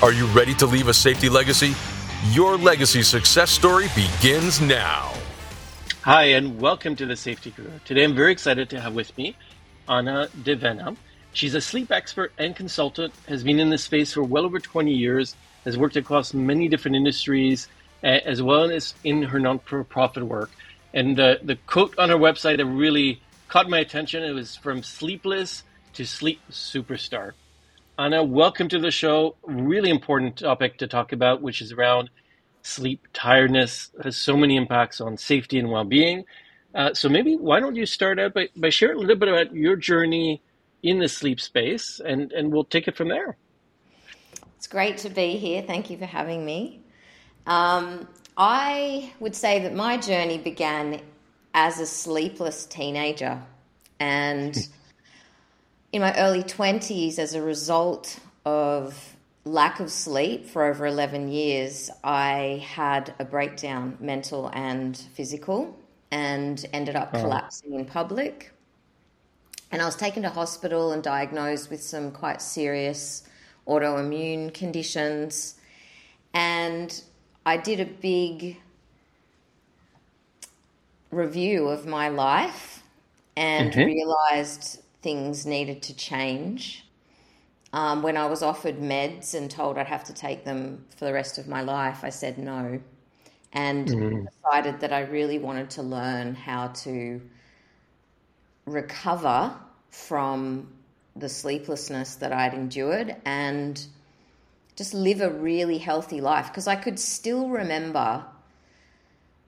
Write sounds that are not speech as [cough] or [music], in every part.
Are you ready to leave a safety legacy? Your legacy success story begins now. Hi, and welcome to the Safety Guru. Today I'm very excited to have with me Anna DeVena. She's a sleep expert and consultant, has been in this space for well over 20 years, has worked across many different industries, as well as in her non-profit work. And the, the quote on her website that really caught my attention, it was from sleepless to sleep superstar. Ahna, welcome to the show. Really important topic to talk about, which is around sleep tiredness has so many impacts on safety and well-being. Uh, so maybe why don't you start out by, by sharing a little bit about your journey in the sleep space and, and we'll take it from there. It's great to be here. Thank you for having me. Um, I would say that my journey began as a sleepless teenager. And [laughs] in my early 20s, as a result of lack of sleep for over 11 years, I had a breakdown, mental and physical, and ended up oh. collapsing in public. And I was taken to hospital and diagnosed with some quite serious autoimmune conditions. And I did a big review of my life and mm-hmm. realized things needed to change. Um, when I was offered meds and told I'd have to take them for the rest of my life, I said no and mm-hmm. decided that I really wanted to learn how to recover from the sleeplessness that I'd endured and just live a really healthy life because I could still remember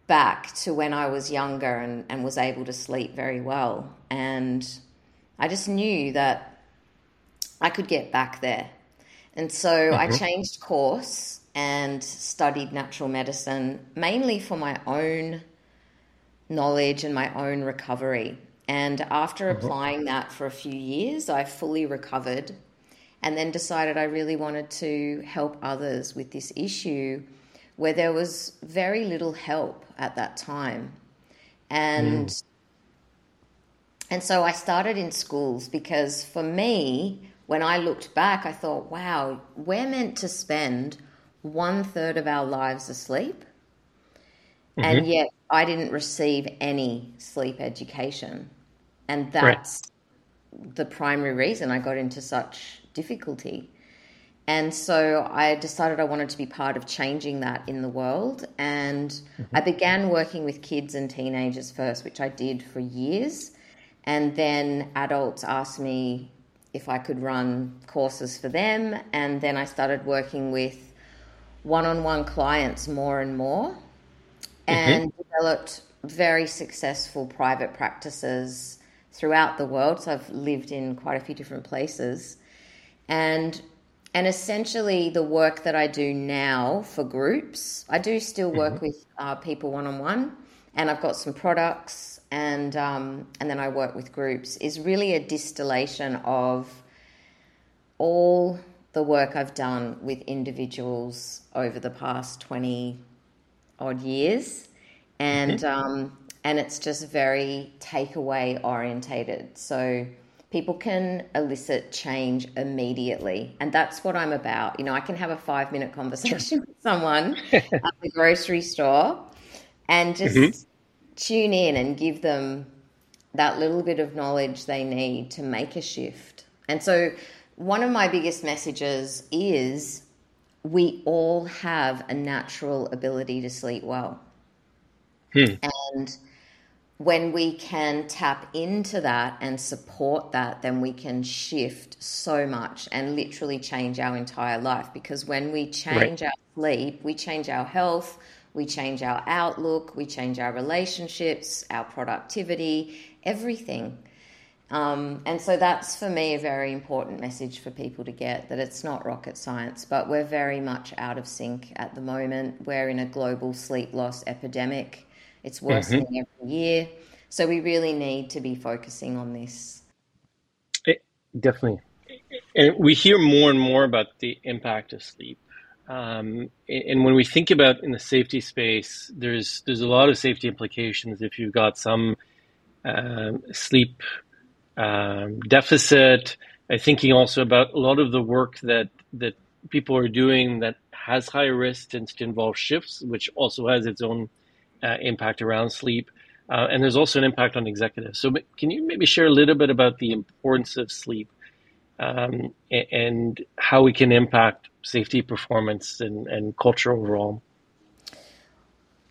back to when I was younger and, and was able to sleep very well. And I just knew that I could get back there. And so mm-hmm. I changed course and studied natural medicine mainly for my own knowledge and my own recovery. And after mm-hmm. applying that for a few years, I fully recovered and then decided I really wanted to help others with this issue where there was very little help at that time. And mm. And so I started in schools because for me, when I looked back, I thought, wow, we're meant to spend one third of our lives asleep. Mm-hmm. And yet I didn't receive any sleep education. And that's right. the primary reason I got into such difficulty. And so I decided I wanted to be part of changing that in the world. And mm-hmm. I began working with kids and teenagers first, which I did for years. And then adults asked me if I could run courses for them. And then I started working with one on one clients more and more mm-hmm. and mm-hmm. developed very successful private practices throughout the world. So I've lived in quite a few different places and and essentially the work that I do now for groups, I do still work mm-hmm. with uh, people one on one, and I've got some products, and um, and then I work with groups. Is really a distillation of all the work I've done with individuals over the past twenty odd years, and mm-hmm. um, and it's just very takeaway orientated. So people can elicit change immediately. And that's what I'm about. You know, I can have a five minute conversation [laughs] with someone at the grocery store and just mm-hmm. Tune in and give them that little bit of knowledge they need to make a shift. And so, one of my biggest messages is we all have a natural ability to sleep well. Hmm. And when we can tap into that and support that, then we can shift so much and literally change our entire life. Because when we change right. our sleep, we change our health, we change our outlook, we change our relationships, our productivity, everything. Um, and so that's for me a very important message for people to get that it's not rocket science, but we're very much out of sync at the moment. We're in a global sleep loss epidemic, it's worsening mm-hmm. every year. So we really need to be focusing on this. It, definitely. And we hear more and more about the impact of sleep. Um, and when we think about in the safety space, there's there's a lot of safety implications if you've got some uh, sleep um, deficit. I'm thinking also about a lot of the work that that people are doing that has high risk tends to involve shifts, which also has its own uh, impact around sleep. Uh, and there's also an impact on executives. So, can you maybe share a little bit about the importance of sleep um, and how we can impact safety performance and, and culture overall?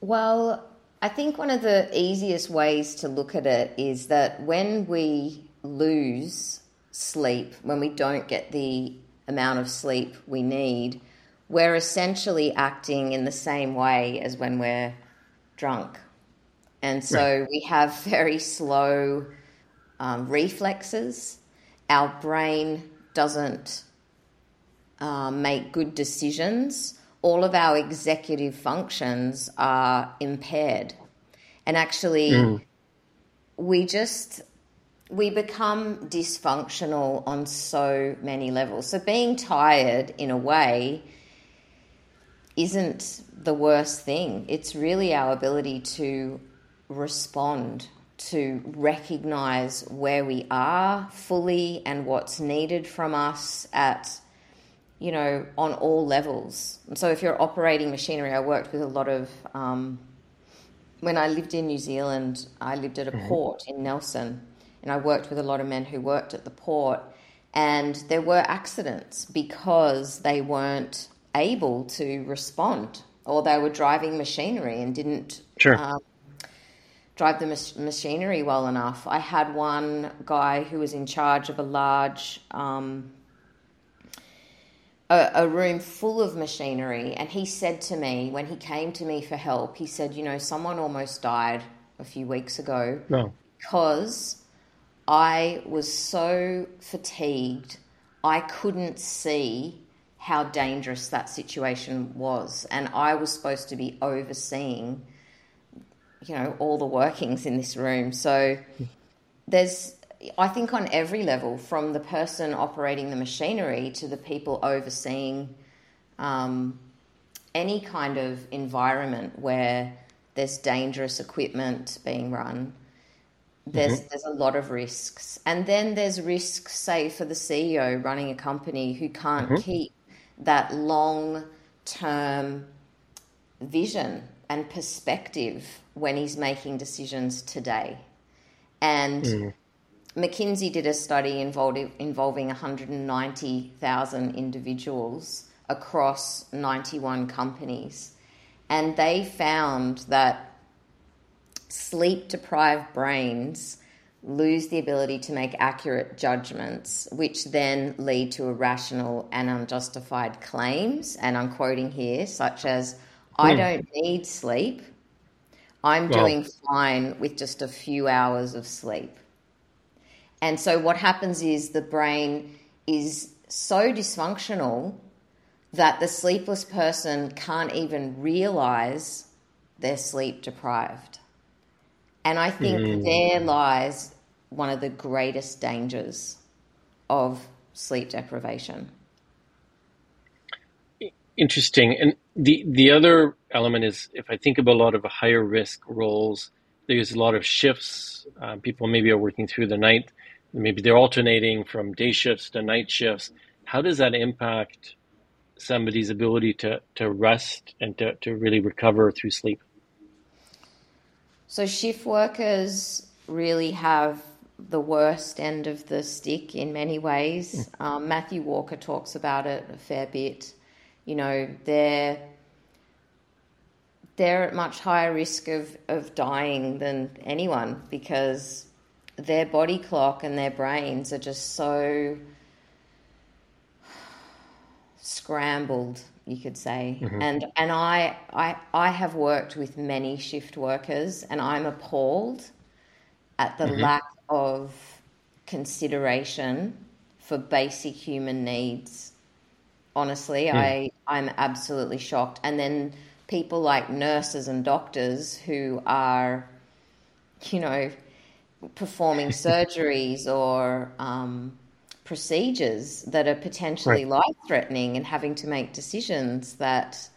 Well, I think one of the easiest ways to look at it is that when we lose sleep, when we don't get the amount of sleep we need, we're essentially acting in the same way as when we're drunk. And so right. we have very slow um, reflexes. Our brain doesn't uh, make good decisions. All of our executive functions are impaired. And actually, mm. we just we become dysfunctional on so many levels. So being tired in a way isn't the worst thing. It's really our ability to respond, to recognize where we are fully and what's needed from us at you know, on all levels. And so if you're operating machinery, I worked with a lot of, um, when I lived in New Zealand, I lived at a mm-hmm. port in Nelson and I worked with a lot of men who worked at the port, and there were accidents because they weren't able to respond, or they were driving machinery and didn't sure. um, drive the machinery well enough. I had one guy who was in charge of a large. Um, a, a, room full of machinery, and he said to me when he came to me for help, he said, "You know, someone almost died a few weeks ago no. because I was so fatigued, I couldn't see how dangerous that situation was. And I was supposed to be overseeing, you know, all the workings in this room. So there's, I think, on every level, from the person operating the machinery to the people overseeing um, any kind of environment where there's dangerous equipment being run there's mm-hmm. there's a lot of risks and then there's risks say for the ceo running a company who can't mm-hmm. keep that long term vision and perspective when he's making decisions today and mm. Mckinsey did a study involving, involving 190000 individuals across 91 companies and they found that sleep deprived brains lose the ability to make accurate judgments, which then lead to irrational and unjustified claims. And I'm quoting here, such as, I hmm. don't need sleep. I'm well, doing fine with just a few hours of sleep. And so what happens is the brain is so dysfunctional that the sleepless person can't even realize they're sleep deprived. And I think mm. there lies one of the greatest dangers of sleep deprivation. Interesting. And the, the other element is if I think of a lot of higher risk roles, there's a lot of shifts. Uh, people maybe are working through the night. Maybe they're alternating from day shifts to night shifts. How does that impact somebody's ability to, to rest and to, to really recover through sleep? So shift workers really have the worst end of the stick in many ways. Mm. Um, Matthew Walker talks about it a fair bit. You know, they're they're at much higher risk of, of dying than anyone because their body clock and their brains are just so scrambled you could say. Mm-hmm. And and I, I I have worked with many shift workers, and I'm appalled at the mm-hmm. lack of consideration for basic human needs. Honestly, mm. I I'm absolutely shocked. And then people like nurses and doctors who are, you know, performing [laughs] surgeries or um, procedures that are potentially right. life threatening and having to make decisions that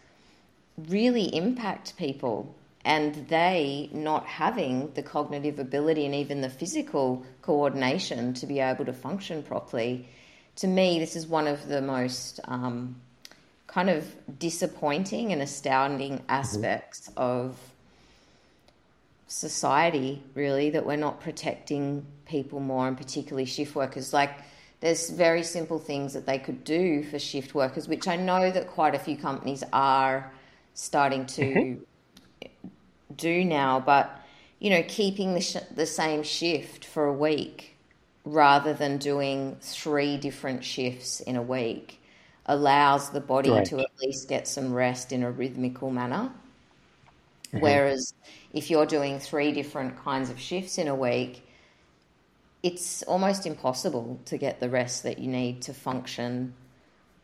really impact people and they not having the cognitive ability and even the physical coordination to be able to function properly. To me, this is one of the most um, kind of disappointing and astounding mm-hmm. aspects mm-hmm. of society, really, that we're not protecting people more, and particularly shift workers. Like, there's very simple things that they could do for shift workers, which I know that quite a few companies are starting to mm-hmm. do now, but you know, keeping the, sh- the same shift for a week rather than doing three different shifts in a week allows the body right. to at least get some rest in a rhythmical manner. Mm-hmm. Whereas if you're doing three different kinds of shifts in a week, it's almost impossible to get the rest that you need to function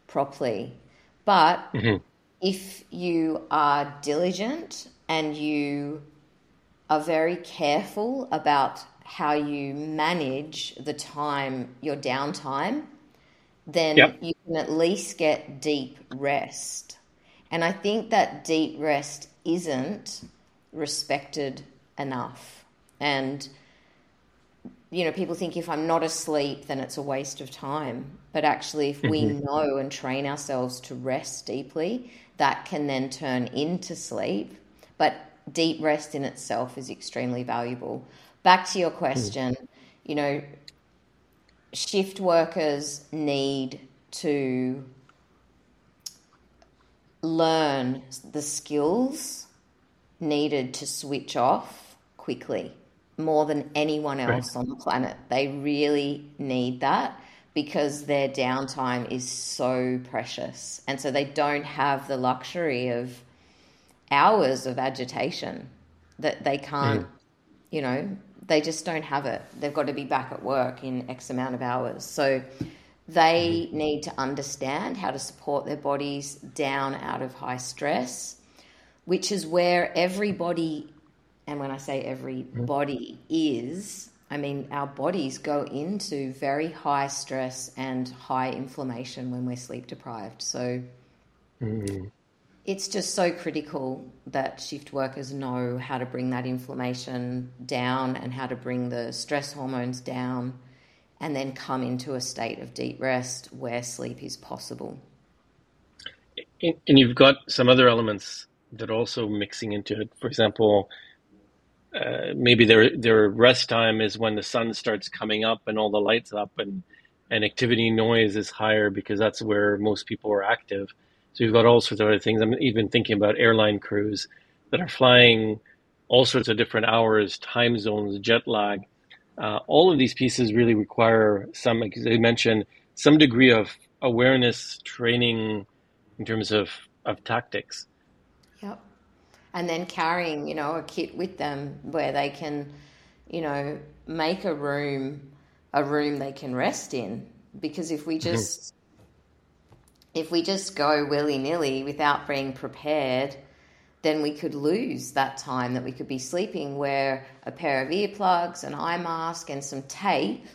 properly. But mm-hmm. if you are diligent and you are very careful about how you manage the time, your downtime, then yep. you can at least get deep rest. And I think that deep rest isn't respected enough. And, you know, people think if I'm not asleep, then it's a waste of time. But actually, if we mm-hmm. know and train ourselves to rest deeply, that can then turn into sleep. But deep rest in itself is extremely valuable. Back to your question, mm. you know, shift workers need to learn the skills needed to switch off quickly more than anyone else right. on the planet. They really need that because their downtime is so precious. And so they don't have the luxury of hours of agitation that they can't, mm. you know, they just don't have it. They've got to be back at work in X amount of hours. So they mm-hmm. need to understand how to support their bodies down out of high stress, which is where everybody, and when I say everybody is, I mean our bodies go into very high stress and high inflammation when we're sleep deprived. So mm-hmm it's just so critical that shift workers know how to bring that inflammation down and how to bring the stress hormones down and then come into a state of deep rest where sleep is possible. And you've got some other elements that also mixing into it. For example, uh, maybe their their rest time is when the sun starts coming up and all the lights up and and activity noise is higher because that's where most people are active. So you've got all sorts of other things. I'm even thinking about airline crews that are flying all sorts of different hours, time zones, jet lag. Uh, all of these pieces really require some, as I mentioned, some degree of awareness training in terms of, of tactics. And then carrying, you know, a kit with them where they can, you know, make a room a room they can rest in. Because if we mm-hmm. just if we just go willy nilly without being prepared, then we could lose that time that we could be sleeping where a pair of earplugs, an eye mask, and some tape.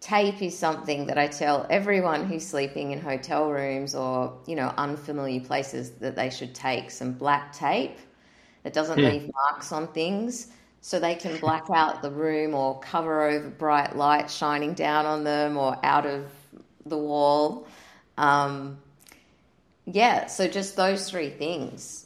Tape is something that I tell everyone who's sleeping in hotel rooms or, you know, unfamiliar places that they should take some black tape that doesn't mm. leave marks on things so they can black out the room or cover over bright light shining down on them or out of the wall. Um, yeah, so just those three things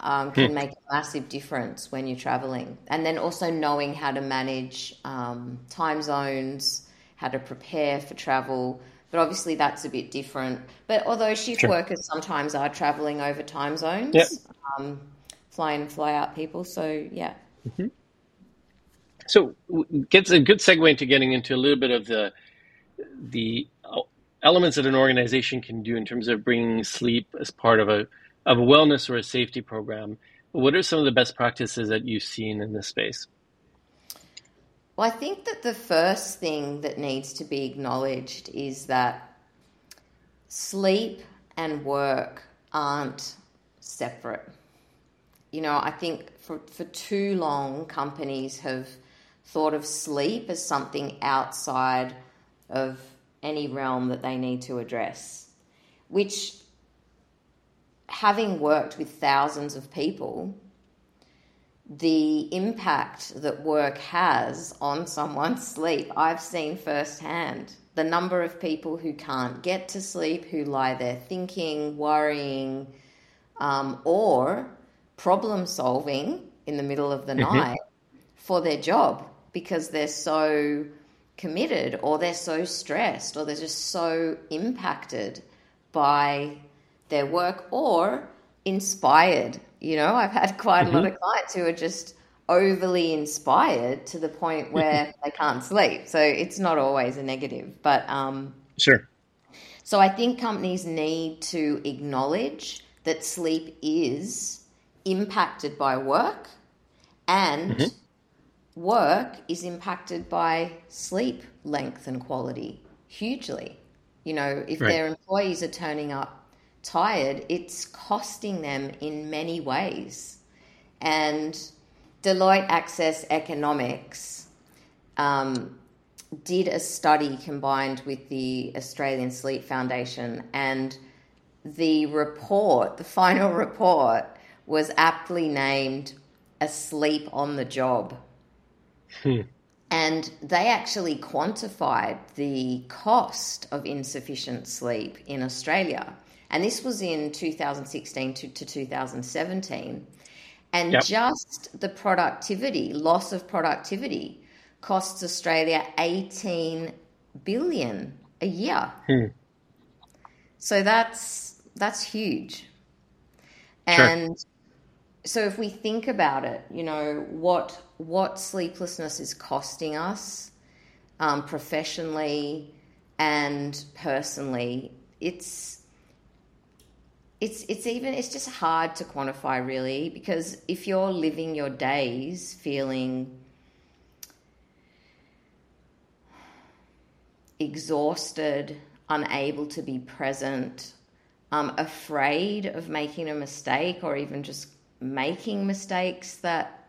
um, can hmm. make a massive difference when you're traveling. And then also knowing how to manage um, time zones, how to prepare for travel. But obviously, that's a bit different. But although shift sure. workers sometimes are traveling over time zones, yep. Fly in, fly out people. So, yeah. Mm-hmm. So, gets a good segue into getting into a little bit of the the elements that an organization can do in terms of bringing sleep as part of a of a wellness or a safety program. What are some of the best practices that you've seen in this space? Well, I think that the first thing that needs to be acknowledged is that sleep and work aren't separate. You know, I think for, for too long, companies have thought of sleep as something outside of any realm that they need to address, which, having worked with thousands of people, the impact that work has on [laughs] someone's sleep, I've seen firsthand. The number of people who can't get to sleep, who lie there thinking, worrying, um, or problem solving in the middle of the mm-hmm. night for their job because they're so committed or they're so stressed or they're just so impacted by their work or inspired. You know, I've had quite mm-hmm. a lot mm-hmm. of clients who are just overly inspired to the point where they can't sleep. So it's not always a negative, but um, sure. So I think companies need to acknowledge that sleep is impacted by work and mm-hmm work is impacted by sleep length and quality hugely. You know, if right. their employees are turning up tired, it's costing them in many ways. And Deloitte Access Economics um, did a study combined with the Australian Sleep Foundation, and the report, the final [laughs] report, was aptly named Asleep on the Job. Hmm. And they actually quantified the cost of insufficient sleep in Australia. And this was in 2016 to, to 2017. And yep. just the productivity, loss of productivity, costs Australia 18 billion a year. Hmm. So that's that's huge. And sure. So if we think about it, you know, what what sleeplessness is costing us um, professionally and personally. It's it's it's even it's just hard to quantify really because if you're living your days feeling exhausted, unable to be present, um, afraid of making a mistake or even just making mistakes that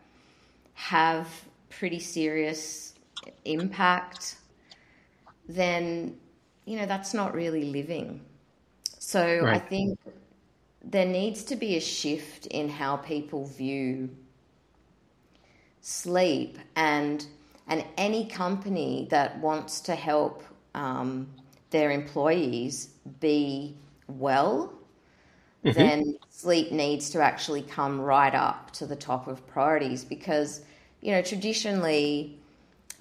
have pretty serious impact, then, you know, that's not really living. So right. I think there needs to be a shift in how people view sleep and and any company that wants to help um, their employees be well mm-hmm. then sleep needs to actually come right up to the top of priorities because, you know, traditionally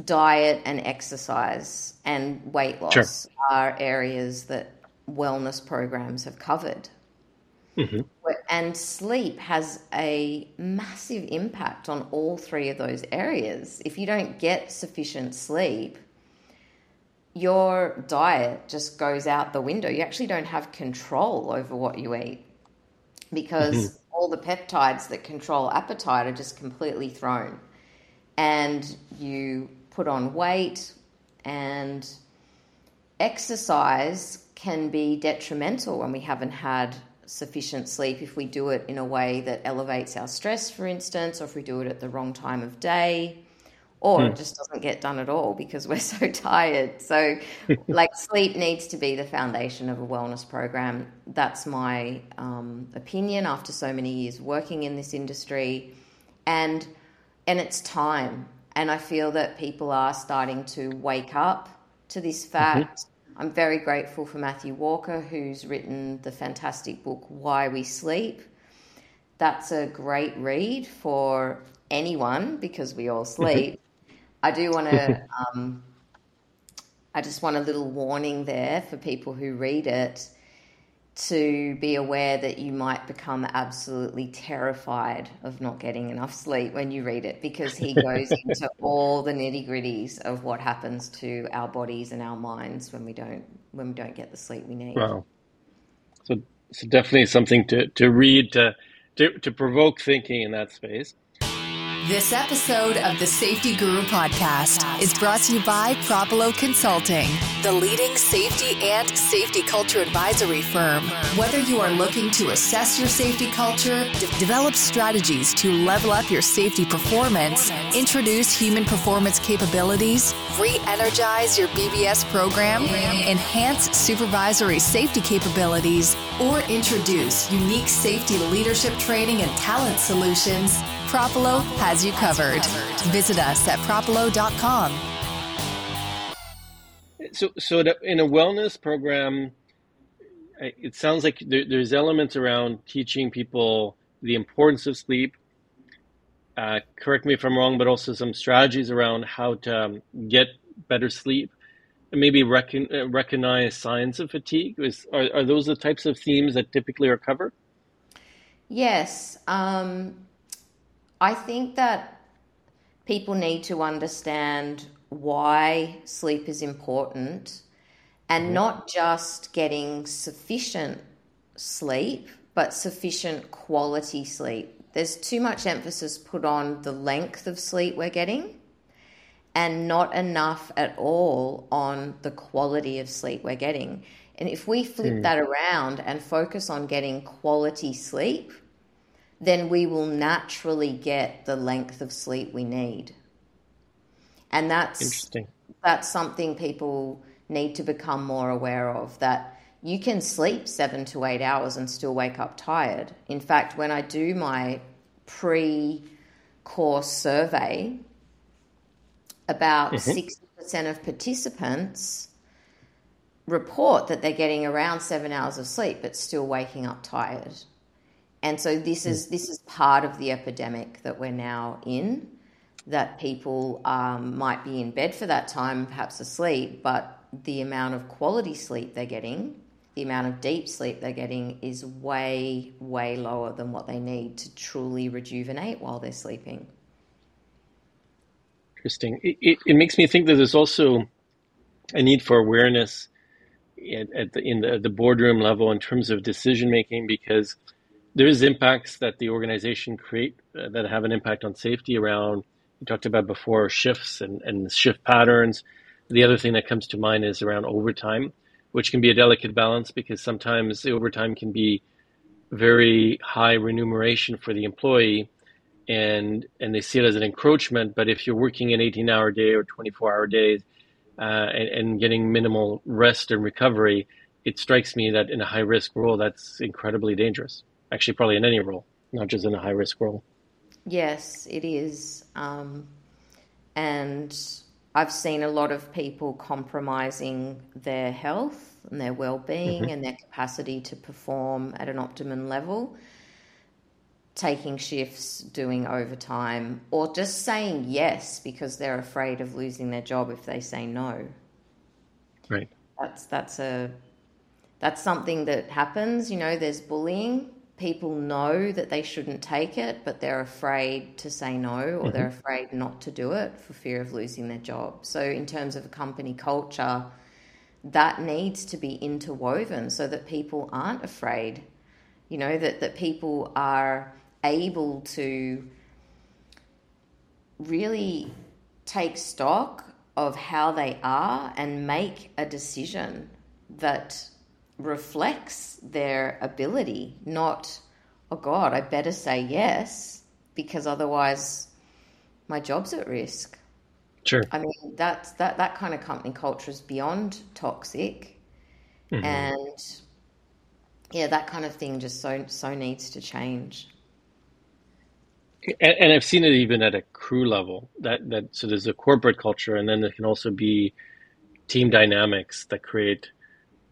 diet and exercise and weight loss sure. are areas that wellness programs have covered. Mm-hmm. And sleep has a massive impact on all three of those areas. If you don't get sufficient sleep, your diet just goes out the window. You actually don't have control over what you eat because mm-hmm. all the peptides that control appetite are just completely thrown. And you put on weight, and exercise can be detrimental when we haven't had sufficient sleep if we do it in a way that elevates our stress, for instance, or if we do it at the wrong time of day or mm. it just doesn't get done at all because we're [laughs] so tired. So, like, [laughs] sleep needs to be the foundation of a wellness program. That's my um, opinion after so many years working in this industry, and and it's time. And I feel that people are starting to wake up to this mm-hmm. fact. Mm-hmm. I'm very grateful for Matthew Walker, who's written the fantastic book Why We Sleep. That's a great read for anyone because we all mm-hmm. sleep. I do want to. [laughs] um, I just want a little warning there for people who read it to be aware that you might become absolutely terrified of not getting enough sleep when you read it because he goes [laughs] into all the nitty gritties of what happens to our bodies and our minds when we don't when we don't get the sleep we need. Wow. So, so definitely something to, to read to, to to provoke thinking in that space. This episode of the Safety Guru podcast is brought to you by Propulo Consulting, the leading safety and safety culture advisory firm. Whether you are looking to assess your safety culture, de- develop strategies to level up your safety performance, introduce human performance capabilities, re energize your BBS program, enhance supervisory safety capabilities, or introduce unique safety leadership training and talent solutions, Propulo has you covered. Visit us at propulo.com. So, so in a wellness program, it sounds like there, there's elements around teaching people the importance of sleep. Uh, correct me if I'm wrong, but also some strategies around how to um, get better sleep and maybe recon, uh, recognize signs of fatigue. Is, are, are those the types of themes that typically are covered? Yes. Um, I think that people need to understand why sleep is important and mm-hmm. not just getting sufficient sleep, but sufficient quality sleep. There's too much emphasis put on the length of sleep we're getting and not enough at all on the quality of sleep we're getting. And if we flip mm. that around and focus on getting quality sleep, then we will naturally get the length of sleep we need. And that's interesting. That's something people need to become more aware of that you can sleep 7 to 8 hours and still wake up tired. In fact, when I do my pre course survey, about mm-hmm. 60% of participants report that they're getting around 7 hours of sleep but still waking up tired. And so this is this is part of the epidemic that we're now in. That people um, might be in bed for that time, perhaps asleep, but the amount of quality sleep they're getting, the amount of deep sleep they're getting, is way way lower than what they need to truly rejuvenate while they're sleeping. Interesting. It, it, it makes me think that there's also a need for awareness at, at the, in the, the boardroom level in terms of decision making because there is impacts that the organization create uh, that have an impact on safety around you talked about before shifts and, and shift patterns. The other thing that comes to mind is around overtime which can be a delicate balance because sometimes the overtime can be very high remuneration for the employee and and they see it as an encroachment but if you're working an 18 hour day or 24 hour days uh, and, and getting minimal rest and recovery it strikes me that in a high risk role that's incredibly dangerous actually probably in any role, not just in a high risk role. Yes, it is. Um, and I've seen a lot of people compromising their health and their well being mm-hmm. and their capacity to perform at an optimum level, taking shifts, doing overtime, or just saying yes because they're afraid of losing their job if they say no. Right. That's that's a that's something that happens. You know, there's bullying people know that they shouldn't take it, but they're afraid to say no or mm-hmm. they're afraid not to do it for fear of losing their job. So, in terms of a company culture, that needs to be interwoven so that people aren't afraid, you know, that, that people are able to really take stock of how they are and make a decision that reflects their ability, not, oh God, I better say yes because otherwise my job's at risk. Sure. I mean, that's that that kind of company culture is beyond toxic, mm-hmm. and yeah, that kind of thing just so so needs to change. And, and I've seen it even at a crew level. That that so there's a corporate culture, and then there can also be team dynamics that create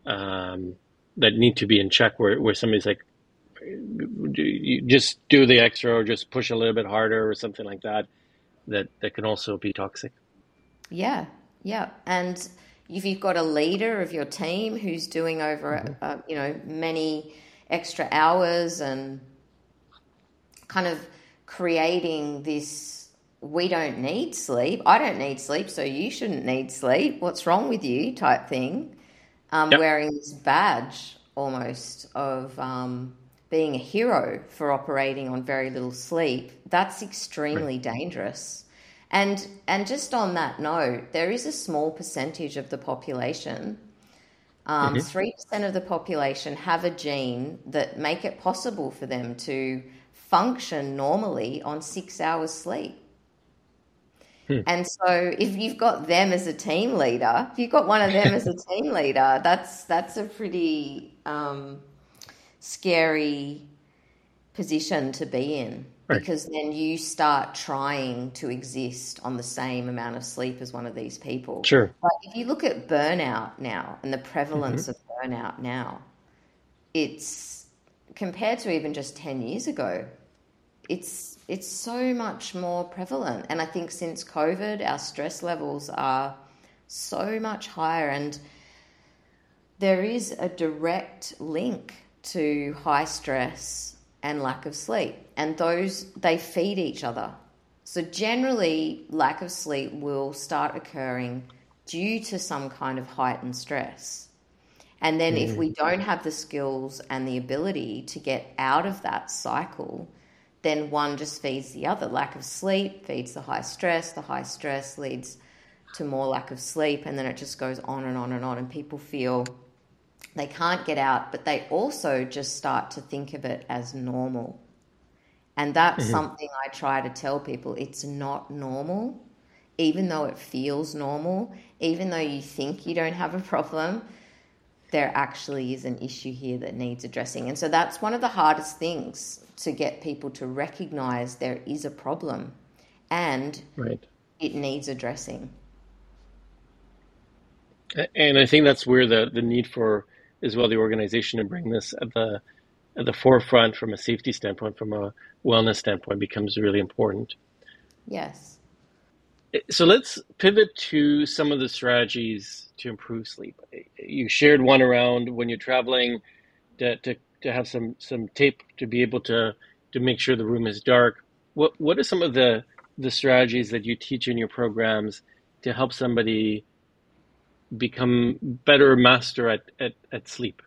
um, that need to be in check where, where somebody's like just do the extra or just push a little bit harder or something like that that that can also be toxic? Yeah. Yeah. And if you've got a leader of your team who's doing over mm-hmm. uh, you know many extra hours and kind of creating this we don't need sleep. I don't need sleep so you shouldn't need sleep. What's wrong with you? type thing um, yep. wearing this badge almost of um, being a hero for operating on very little sleep, that's extremely right. dangerous. And and just on that note, there is a small percentage of the population, um, mm-hmm. 3 mm-hmm. percent of the population have a gene that make it possible for them to function normally on six hours sleep. Hmm. And so if you've got them as a team leader, if you've got one of them as a [laughs] team leader, that's that's a pretty um, scary position to be in right. because then you start trying to exist on the same amount of sleep as one of these people. Sure. But if you look at burnout now and the prevalence mm-hmm. of burnout now, it's compared to even just 10 years ago, it's it's so much more prevalent. And I think since COVID, our stress levels are so much higher and there is a direct link to high stress and lack of sleep. And those, they feed each other. So generally, lack of sleep will start occurring due to some kind of heightened stress. And then, mm. if we don't have the skills and the ability to get out of that cycle, then one just feeds the other. Lack of sleep feeds the high stress, the high stress leads to more lack of sleep, and then it just goes on and on and on. And people feel they can't get out, but they also just start to think of it as normal. And that's mm-hmm. something I try to tell people it's not normal, even though it feels normal, even though you think you don't have a problem. There actually is an issue here that needs addressing. And so that's one of the hardest things to get people to recognize there is a problem and right. it needs addressing. And I think that's where the, the need for as well the organization to bring this at the at the forefront from a safety standpoint, from a wellness standpoint, becomes really important. Yes. Eh, so let's pivot to some of the strategies to improve sleep. You shared one around when you're traveling to, to, to have some, some tape to be able to, to make sure the room is dark. What, what are some of the, the strategies that you teach in your programs to help somebody become better master at, at, at sleep?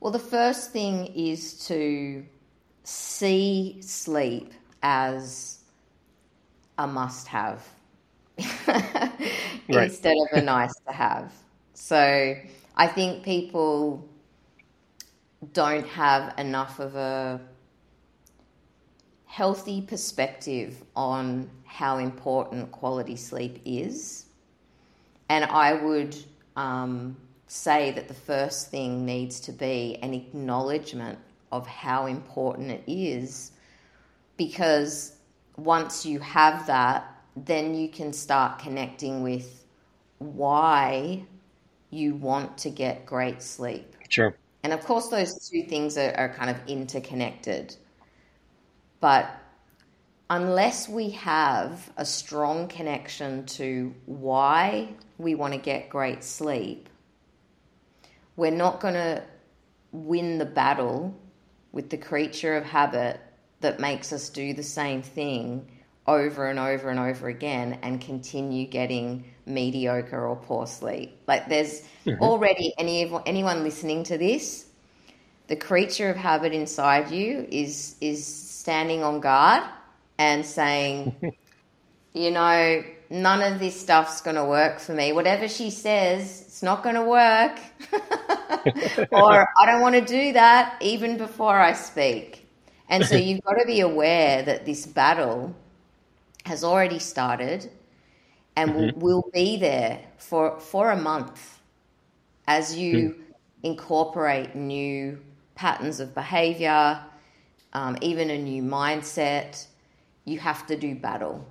Well, the first thing is to see sleep as a must have [laughs] [laughs] right. instead of a nice to have. So I think people don't have enough of a healthy perspective on how important quality sleep is and I would um, say that the first thing needs to be an acknowledgement of how important it is because once you have that, then you can start connecting with why you want to get great sleep. Sure. And of course, those two things are, are kind of interconnected. But unless we have a strong connection to why we want to get great sleep, we're not going to win the battle with the creature of habit that makes us do the same thing over and over and over again and continue getting mediocre or poor sleep. Like there's mm-hmm. already any anyone listening to this, the creature of habit inside you is is standing on guard and saying, [laughs] you know, none of this stuff's going to work for me. Whatever she says, it's not going to work. [laughs] or I don't want to do that even before I speak. And so [laughs] you've got to be aware that this battle has already started and mm-hmm. will, will be there for, for a month as you mm. incorporate new patterns of behavior, um, even a new mindset you have to do battle.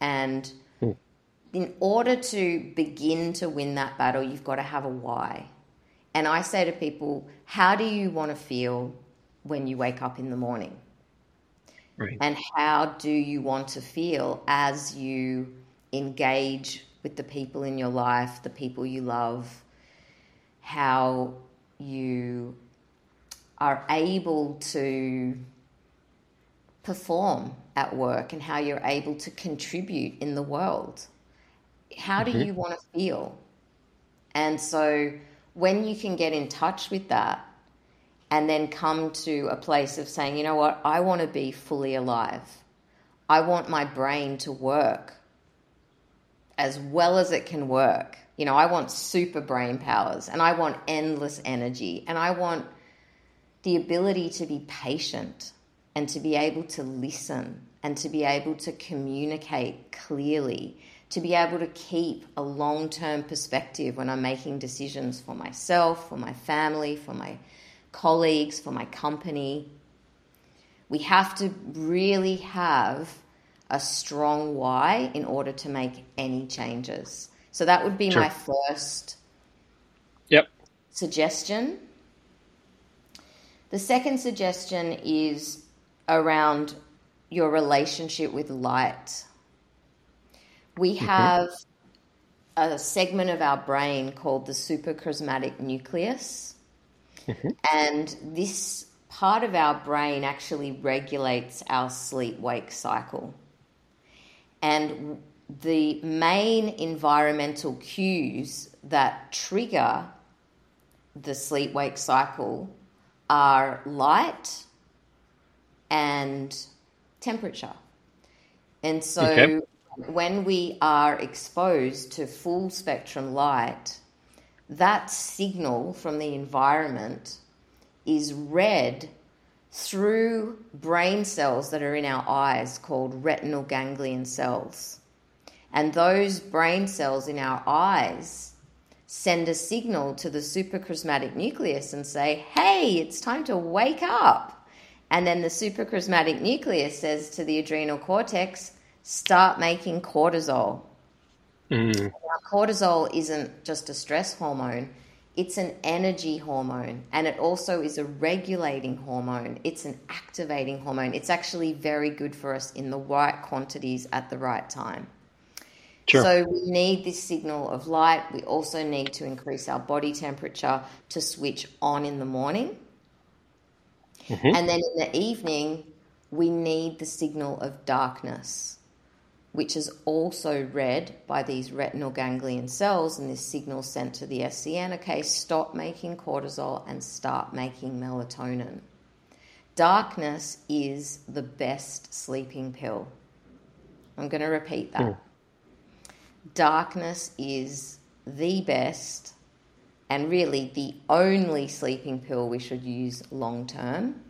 And hmm. in order to begin to win that battle, you've got to have a why. And I say to people, how do you want to feel when you wake up in the morning? Right. And how do you want to feel as you engage with the people in your life, the people you love, how you are able to perform at work and how you're able to contribute in the world. How do mm-hmm. you want to feel? And so when you can get in touch with that, and then come to a place of saying, you know what, I want to be fully alive. I want my brain to work as well as it can work. You know, I want super brain powers and I want endless energy and I want the ability to be patient and to be able to listen and to be able to communicate clearly, to be able to keep a long term perspective when I'm making decisions for myself, for my family, for my colleagues, for my company. We have to really have a strong why in order to make any changes. So that would be sure. my first yep. suggestion. The second suggestion is around your relationship with light. We mm-hmm. have a segment of our brain called the suprachiasmatic nucleus. Mm-hmm. And this part of our brain actually regulates our sleep wake cycle. And the main environmental cues that trigger the sleep wake cycle are light and temperature. And so okay. when we are exposed to full spectrum light, that signal from the environment is read through brain cells that are in our eyes called retinal ganglion cells. And those brain cells in our eyes send a signal to the suprachiasmatic nucleus and say, hey, it's time to wake up. And then the suprachiasmatic nucleus says to the adrenal cortex, start making cortisol. Mm. Cortisol isn't just a stress hormone, it's an energy hormone and it also is a regulating hormone. It's an activating hormone. It's actually very good for us in the right quantities at the right time. Sure. So we need this signal of light. We also need to increase our body temperature to switch on in the morning. Mm-hmm. And then in the evening, we need the signal of darkness which is also read by these retinal ganglion cells, and this signal sent to the SCN okay, stop making cortisol and start making melatonin. Darkness is the best sleeping pill. I'm going to repeat that. Mm. Darkness is the best and really the only sleeping pill we should use long term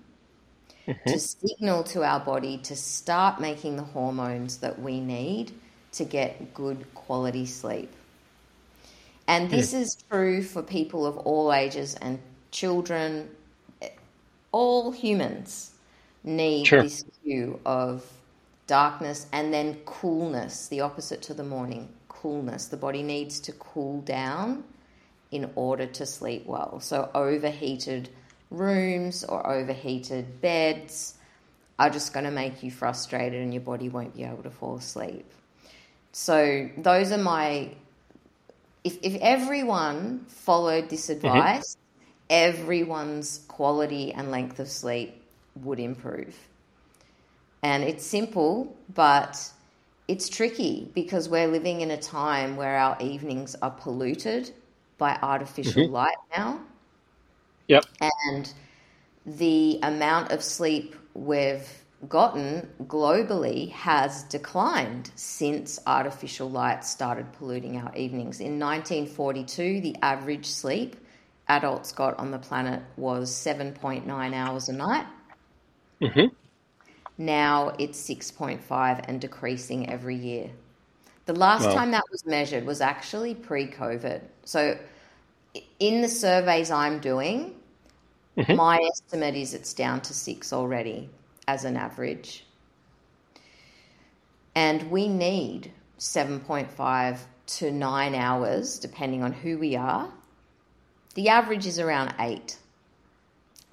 mm-hmm. to signal to our body to start making the hormones that we need to get good quality sleep. And this mm. is true for people of all ages and children. All humans need sure. this cue of darkness and then coolness, the opposite to the morning coolness. The body needs to cool down in order to sleep well. So, overheated rooms or overheated beds are just going to make you frustrated and your body won't be able to fall asleep. So, those are my. If, if everyone followed this mm-hmm. advice, mm-hmm. everyone's quality and length of sleep would improve. And it's simple, but it's tricky because we're living in a time where our evenings are polluted by artificial mm-hmm. light now. Yep. And the amount of sleep we've gotten globally has declined since artificial light started polluting our evenings. In 1942, the average sleep adults got on the planet was 7.9 hours a night. Mm-hmm. Now it's 6.5 and decreasing every year. The last well, time that was measured was actually pre COVID. So in the surveys I'm doing, mm-hmm. my estimate is it's down to six already as an average. And we need 7.5 to nine hours, depending on who we are. The average is around eight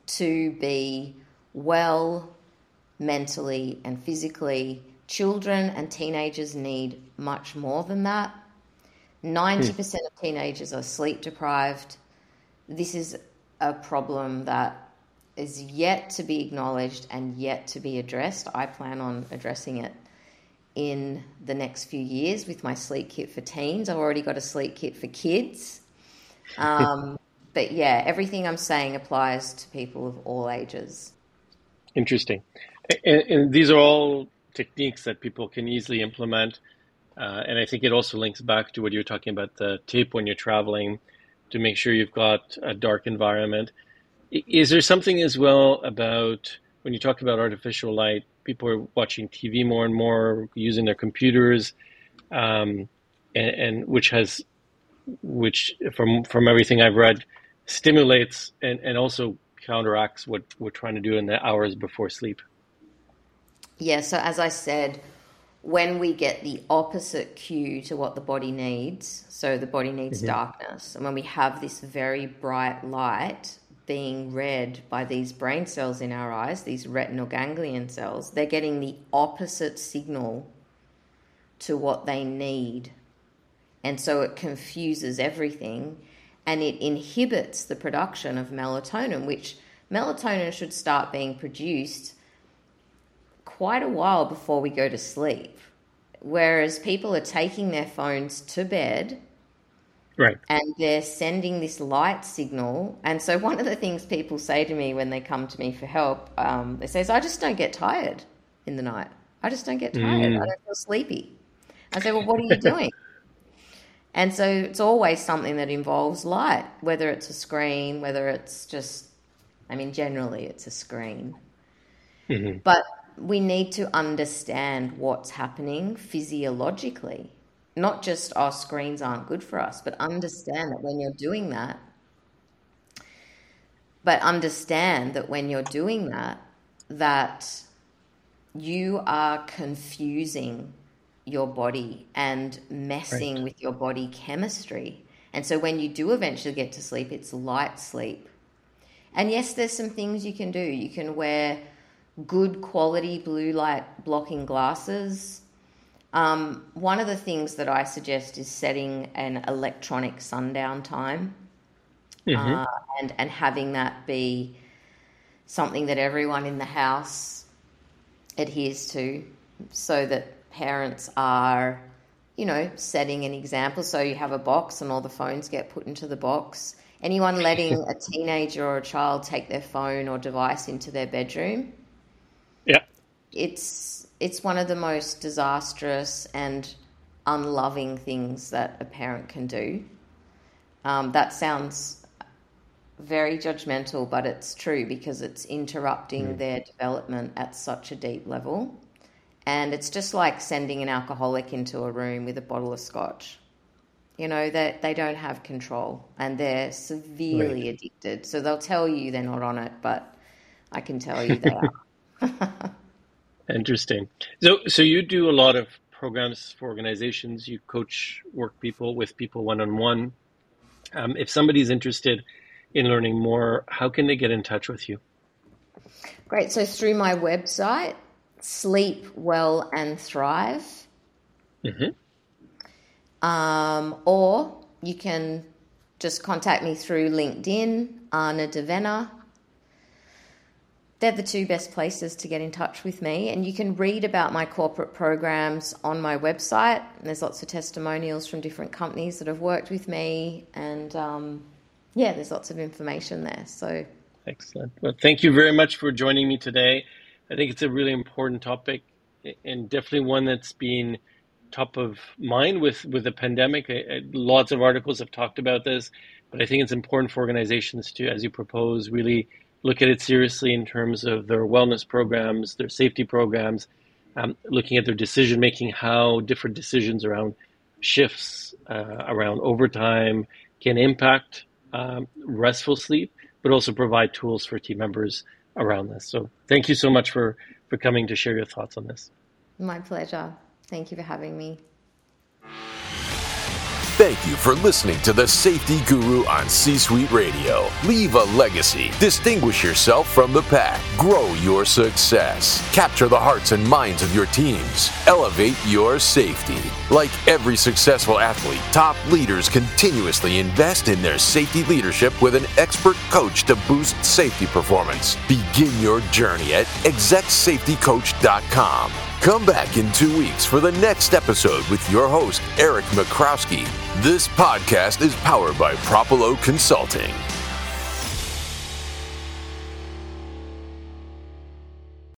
to be well mentally and physically. Children and teenagers need much more than that. 90% hmm. of teenagers are sleep deprived. This is a problem that is yet to be acknowledged and yet to be addressed. I plan on addressing it in the next few years with my sleep kit for teens. I've already got a sleep kit for kids. Um, [laughs] but yeah, everything I'm saying applies to people of all ages. Interesting. And, and these are all techniques that people can easily implement. Uh, and I think it also links back to what you're talking about the tape when you're traveling to make sure you've got a dark environment. Is there something as well about when you talk about artificial light? People are watching TV more and more, using their computers, um, and, and, which has, which from from everything I've read, stimulates and, and also counteracts what we're trying to do in the hours before sleep. Yeah. So as I said, when we get the opposite cue to what the body needs, so the body needs mm-hmm. darkness, and when we have this very bright light being read by these brain cells in our eyes, these retinal ganglion cells, they're getting the opposite signal to what they need. And so it confuses everything and it inhibits the production of melatonin, which melatonin should start being produced quite a while before we go to sleep. Whereas people are taking their phones to bed. Right. And they're sending this light signal. And so, one of the things people say to me when they come to me for help, um, they say, so I just don't get tired in the night. I just don't get tired. Mm. I don't feel sleepy. I say, Well, what are you doing? [laughs] and so, it's always something that involves light, whether it's a screen, whether it's just, I mean, generally it's a screen. Mm-hmm. But we need to understand what's happening physiologically. Not just our screens aren't good for us, but understand that when you're doing that, but understand that when you're doing that, that you are confusing your body and messing right. with your body chemistry. And so when you do eventually get to sleep, it's light sleep. And yes, there's some things you can do. You can wear good quality blue light blocking glasses. Um, one of the things that I suggest is setting an electronic sundown time mm-hmm. uh, and, and having that be something that everyone in the house adheres to so that parents are, you know, setting an example. So you have a box and all the phones get put into the box. Anyone letting [laughs] a teenager or a child take their phone or device into their bedroom. It's it's one of the most disastrous and unloving things that a parent can do. Um, that sounds very judgmental, but it's true because it's interrupting mm. their development at such a deep level. And it's just like sending an alcoholic into a room with a bottle of scotch. You know, that they, they don't have control and they're severely right. addicted. So they'll tell you they're not on it, but I can tell you they [laughs] are. [laughs] Interesting. So, so you do a lot of programs for organizations. You coach work people with people one on one. If somebody's interested in learning more, how can they get in touch with you? Great. So through my website, Sleep Well and Thrive. Mm-hmm. Um, or you can just contact me through LinkedIn, Ahna De Vena, they're the two best places to get in touch with me. And you can read about my corporate programs on my website. There's lots of testimonials from different companies that have worked with me. And um, yeah, there's lots of information there. So excellent. Well, thank you very much for joining me today. I think it's a really important topic and definitely one that's been top of mind with, with the pandemic. Lots of articles have talked about this, but I think it's important for organizations to, as you propose, really look at it seriously in terms of their wellness programs, their safety programs, um, looking at their decision making, how different decisions around shifts, uh, around overtime can impact um, restful sleep, but also provide tools for team members around this. So thank you so much for, for coming to share your thoughts on this. My pleasure. Thank you for having me. Thank you for listening to the Safety Guru on C Suite Radio. Leave a legacy. Distinguish yourself from the pack. Grow your success. Capture the hearts and minds of your teams. Elevate your safety. Like every successful athlete, top leaders continuously invest in their safety leadership with an expert coach to boost safety performance. Begin your journey at execsafetycoach.com. Come back in two weeks for the next episode with your host, Eric Michrowski. This podcast is powered by Propulo Consulting.